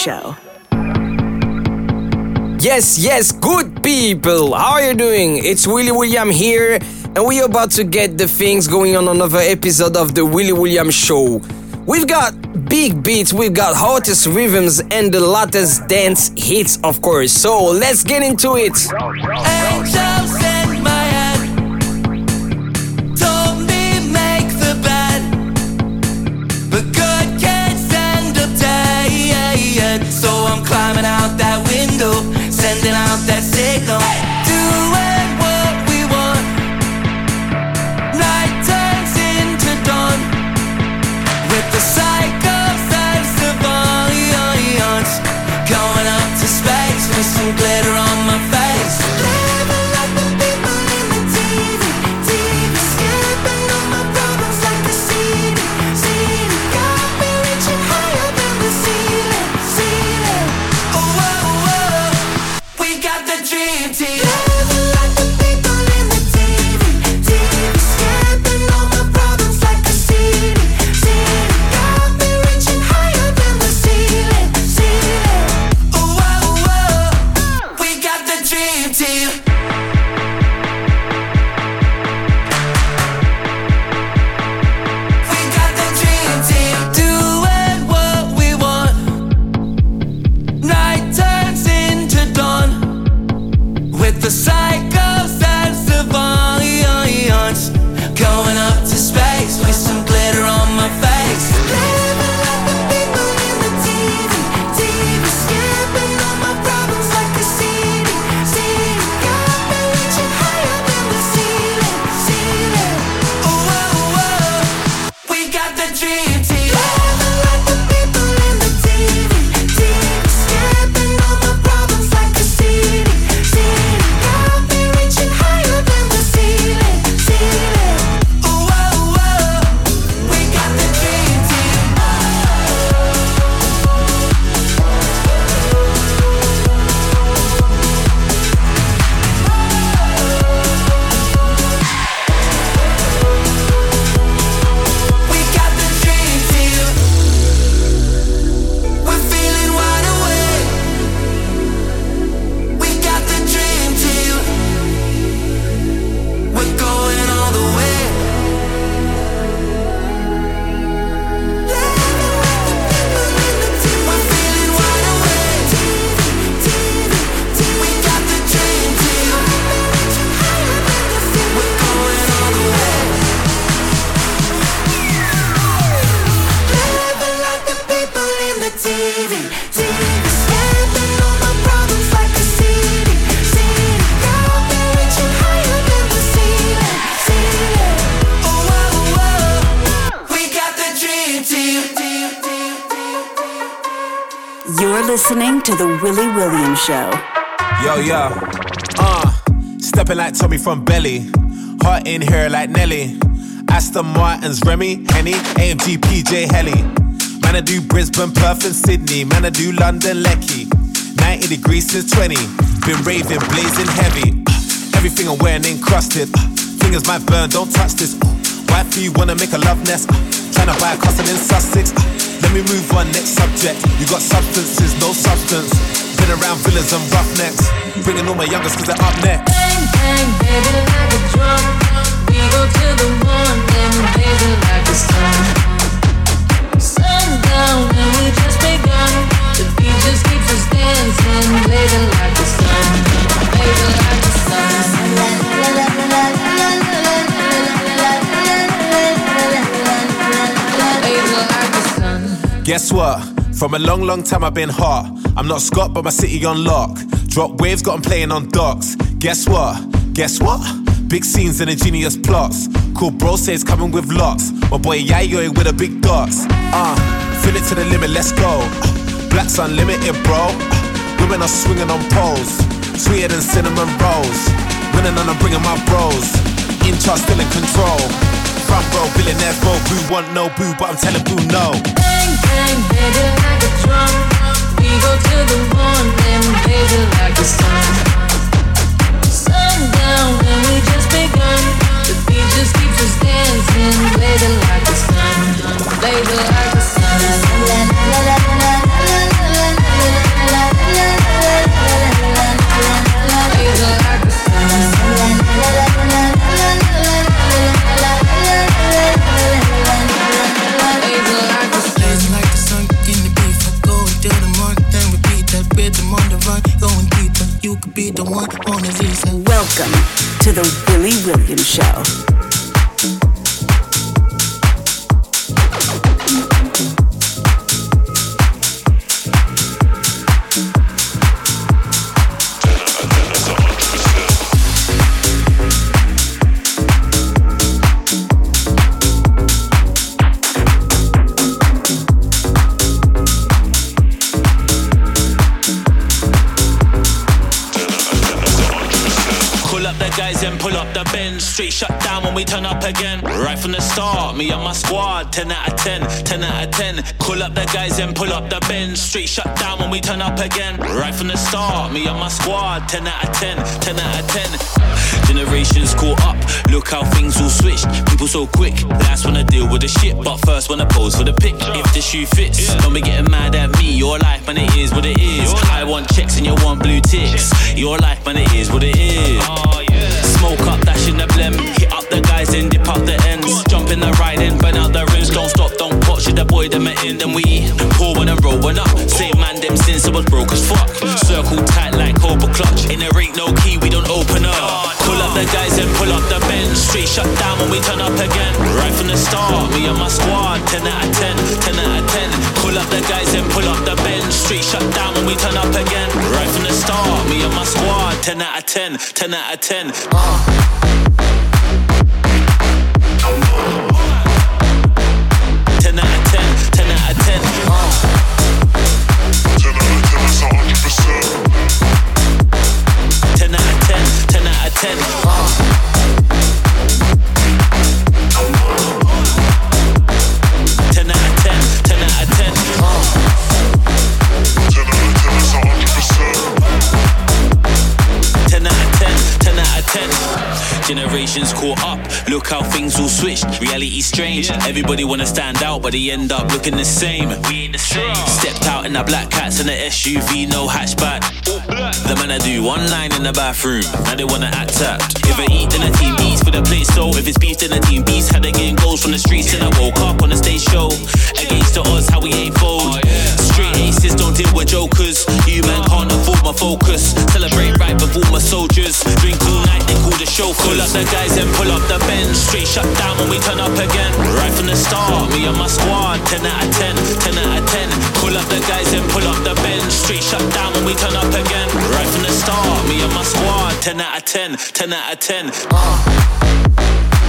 Show. Yes, yes, good people. How are you doing? It's Willy William here, and we're about to get the things going on another episode of the Willy William Show. We've got big beats, we've got hottest rhythms, and the latest dance hits, of course. So let's get into it. Listening to the Willy Williams Show. Yo, yo. Uh, stepping like Tommy from Belly. Hot in here like Nelly. Aston Martin's Remy, Henny, AMG, PJ Helly. Man, I do Brisbane, Perth, and Sydney. Man, I do London, Lecky. 90 degrees since 20. Been raving, blazing heavy. Uh, everything I'm wearing encrusted. Uh, fingers might burn, don't touch this. Uh, Wifey, you wanna make a love nest. Tryna buy a castle in Sussex. Let me move on, next subject. You got substances, no substance. Been around villas and roughnecks. Bringing all my youngest cause they're up next. Bang, bang, baby, like a drum. We go till the morning, blazing like the sun. Sundown, and we just begun. The beat just keeps us dancing, blazing like the sun, blazing like the sun. Blazing Guess what? From a long, long time I've been hot. I'm not Scott, but my city on lock. Drop waves, got got 'em playing on docks. Guess what? Guess what? Big scenes and ingenious plots. Cool bro says coming with lots. My boy Yayo with a big dots. Uh, fill it to the limit, let's go. Black's unlimited, bro. Women are swinging on poles. Sweeter than cinnamon rolls. Winning and I'm bringing my bros. In charge, still in control. Front row, billionaires, bro. Boo want no boo, but I'm telling boo no. Bang, bang, baby, like a drum. We go till the morning, baby, like the sun. Sundown, and we just me and my squad, 10 out of 10, 10 out of 10. Pull up the guys and pull up the Benz. Street shut down when we turn up again. Right from the start, me and my squad, 10 out of 10, 10 out of 10. Generations caught up, look how things all switched. People so quick, last wanna deal with the shit, but first wanna pose for the pic. If the shoe fits, don't be getting mad at me. Your life, man, it is what it is. I want checks and you want blue ticks. Your life, man, it is what it is. Oh, Smoke up, dash in the blem. The guys and dip out the ends. Jump in the ride and burn out the rims. Don't stop, don't it. The boy them are in, then we pour when I'm rolling up. Same man them since I was broke as fuck. Circle tight like Cobra clutch. In there ain't no key, we don't open up. Pull up the guys and pull up the bench. Street shut down when we turn up again. Right from the start, me and my squad. 10 out of 10, 10 out of 10. Pull up the guys and pull up the bench. Street shut down when we turn up again. Right from the start, me and my squad. 10 out of 10, 10 out of 10. 10 how things all switched. Reality's strange. Everybody wanna stand out, but they end up looking the same. We ain't the same. Stepped out in the black cats and the SUV, no hatchback. The man I do one line in the bathroom, now they wanna act tapped. If I eat, then the team eats for the plate, so if it's beef, then the team beats. Had to getting goals from the streets, and I woke up on the stage show. Against the odds, how we ain't fold. Oh, Straight aces don't deal with jokers. You man can't afford my focus. Celebrate right before my soldiers. Drink all night, they call the show. Pull up the guys and pull up the bench. Straight shut down when we turn up again. Right from the start, me and my squad. 10 out of 10, 10 out of 10. Pull up the guys and pull up the bench. Straight shut down when we turn up again. Right from the start, me and my squad. 10 out of 10, 10 out of 10. Ten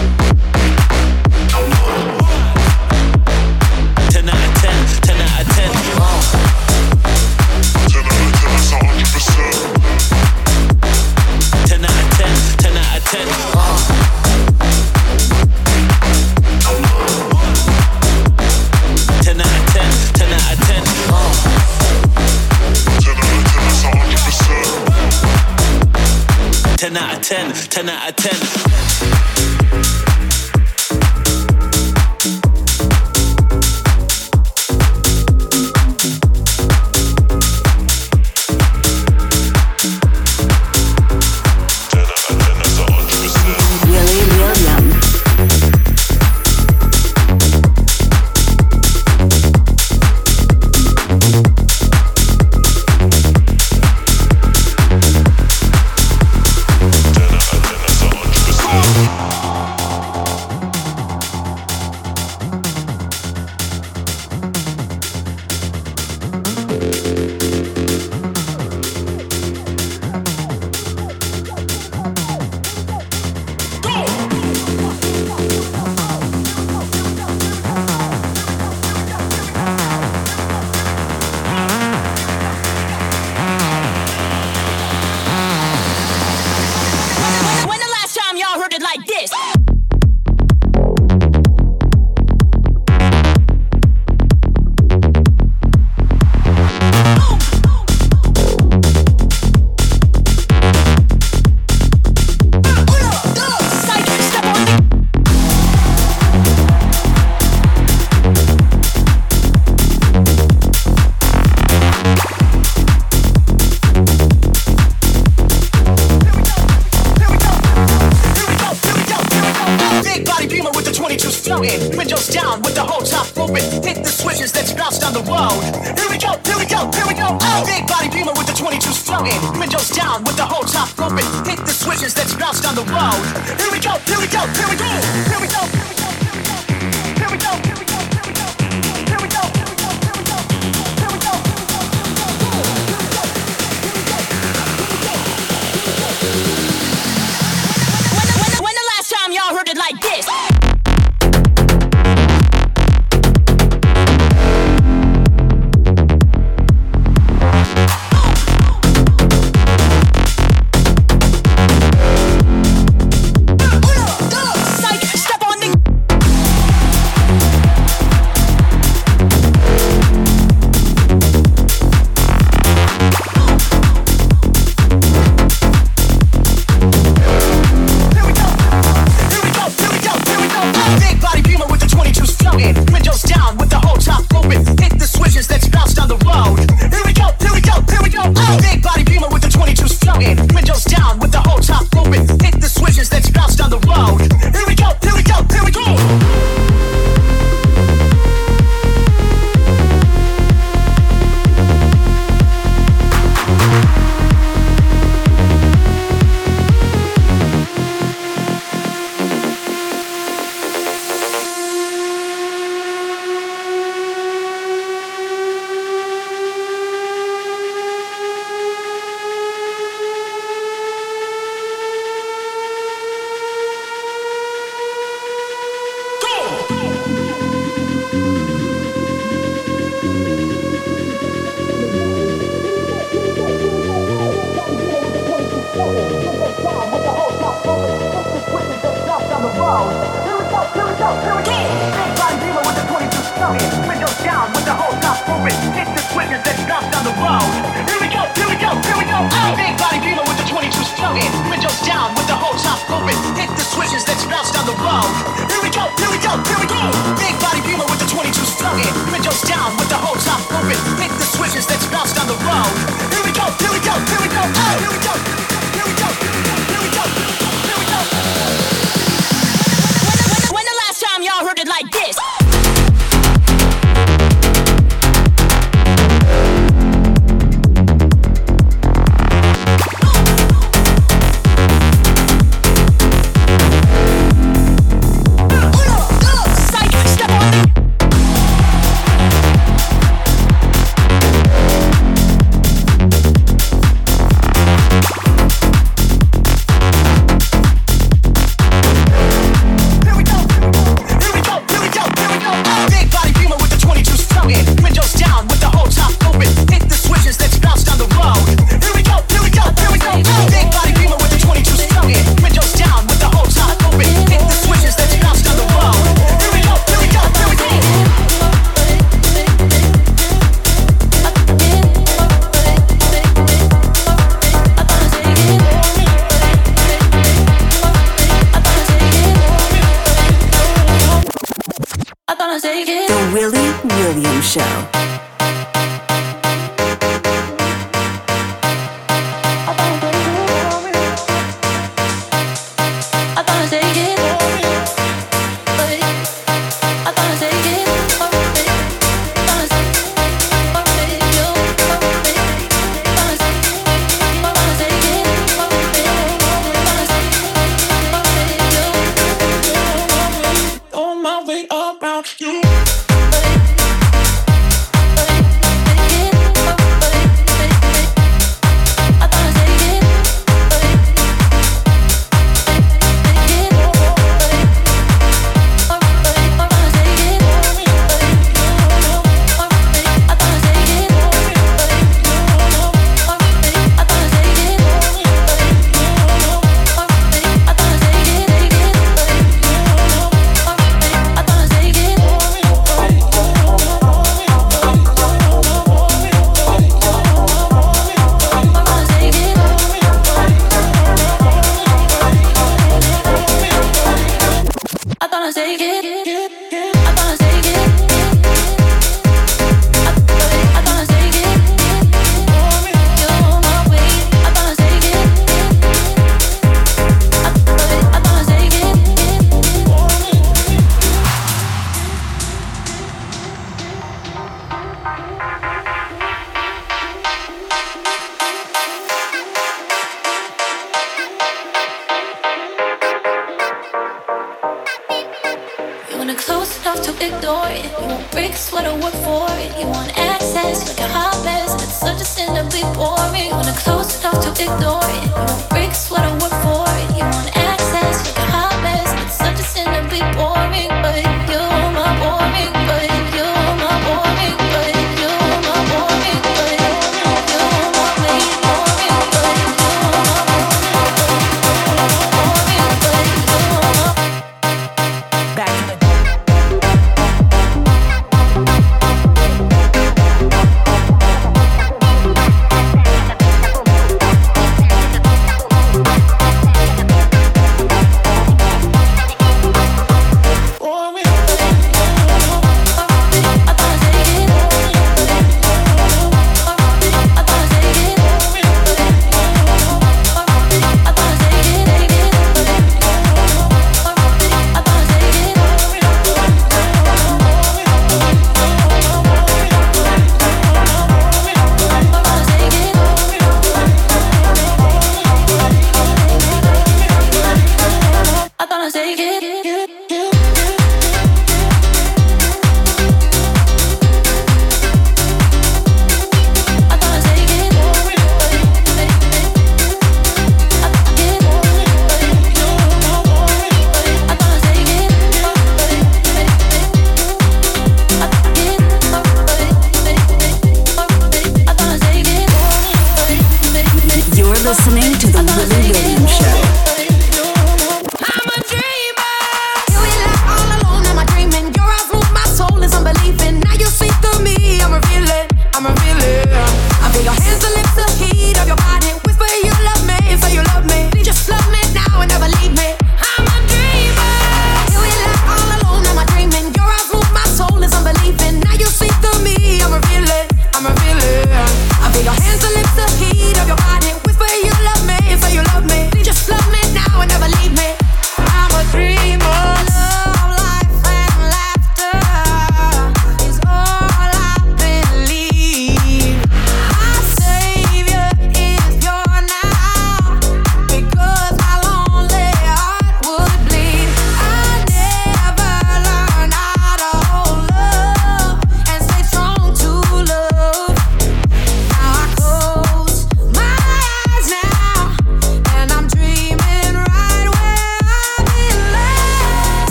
10 out of 10, 10 out of 10.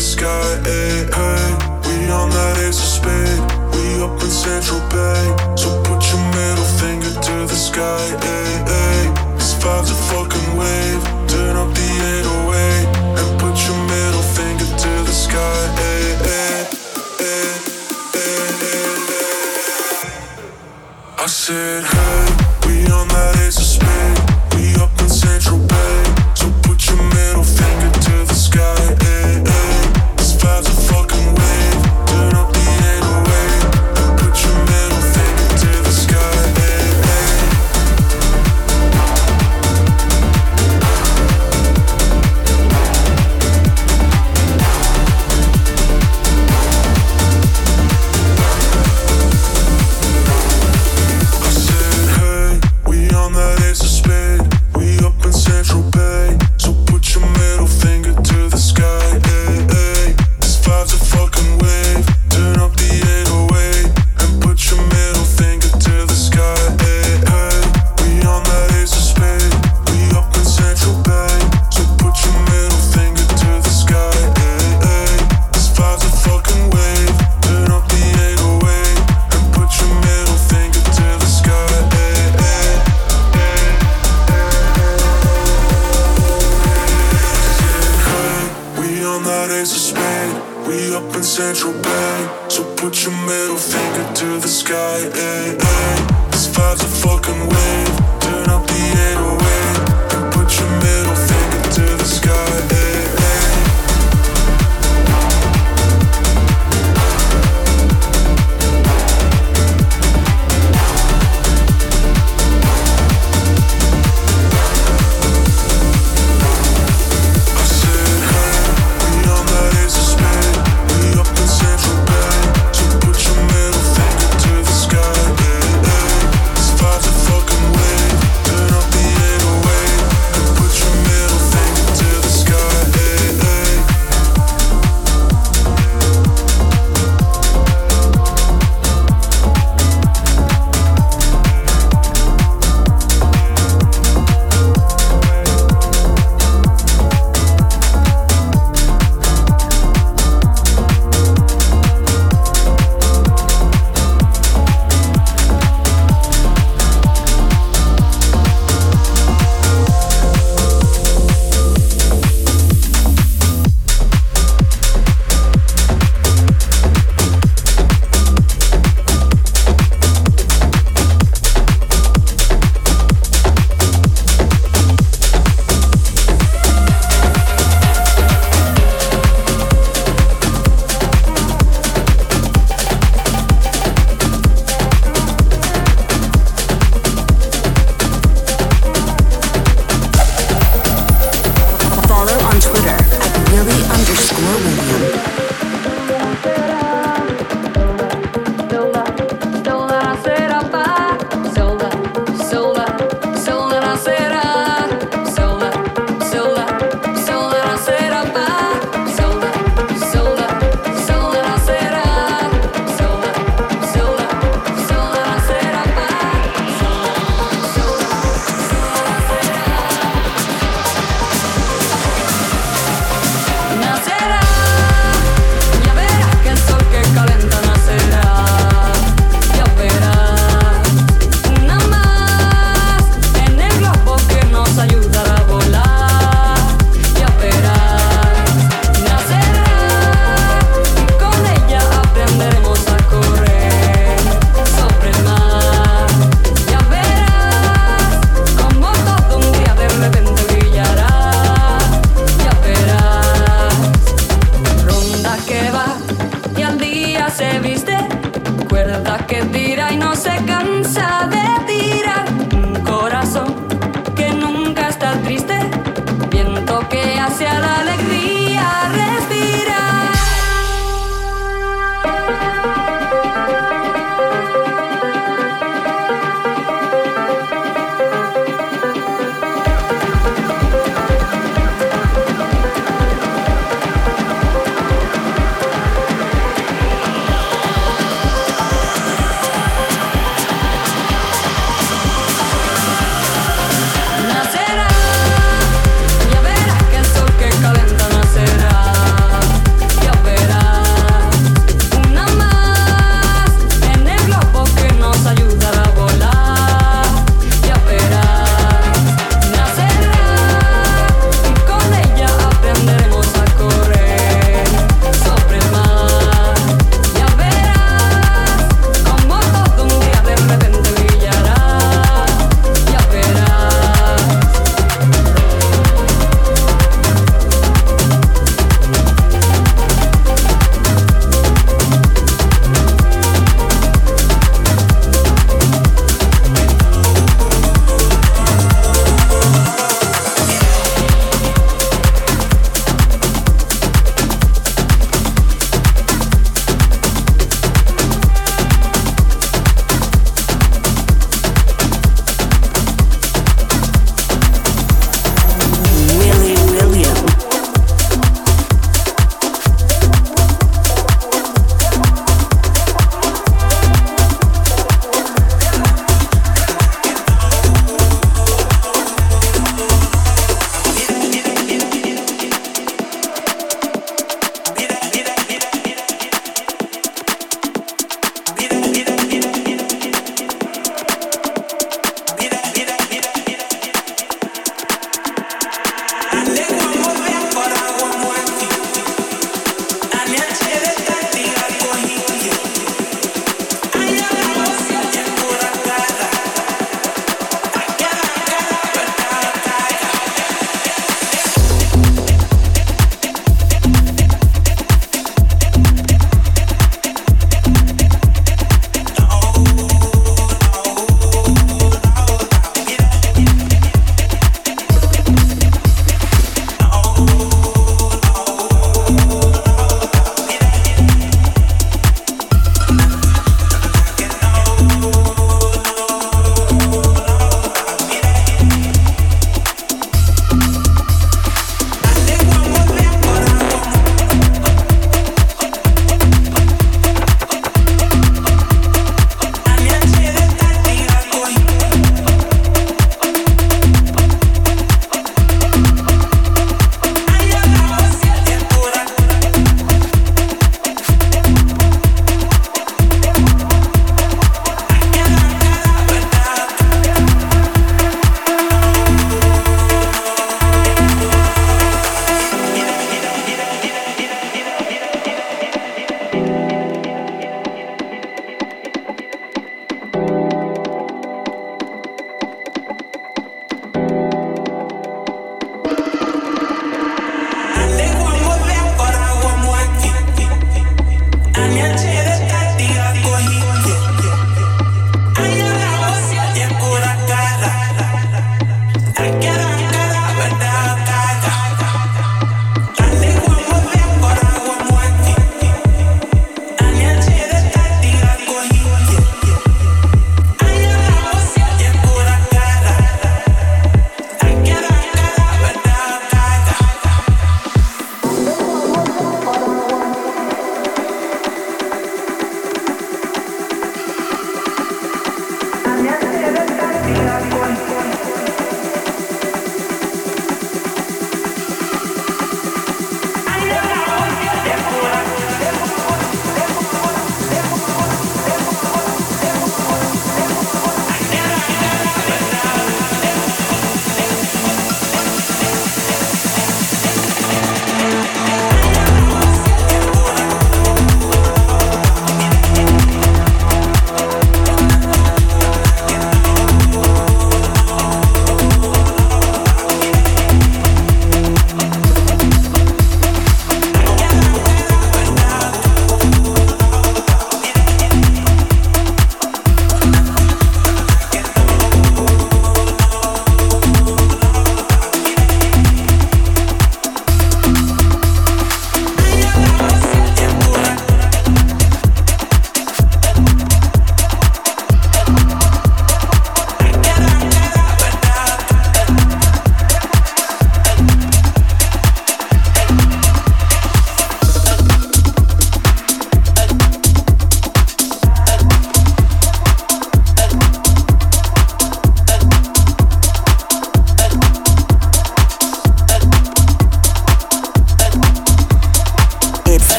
the sky. Hey, hey. We on that ace of spade. We up in Central Bay. So put your middle finger to the sky. Hey, hey. This vibe's a fucking wave. Turn up the 808 and put your middle finger to the sky. Hey, hey. hey, hey, hey I said,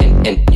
and, and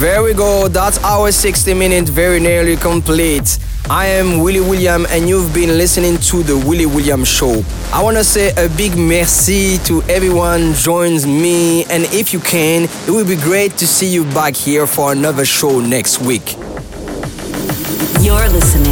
There we go, that's our 60 minutes very nearly complete. I am Willy William and you've been listening to the Willy William Show. I want to say a big merci to everyone joins me and if you can, it would be great to see you back here for another show next week. You're listening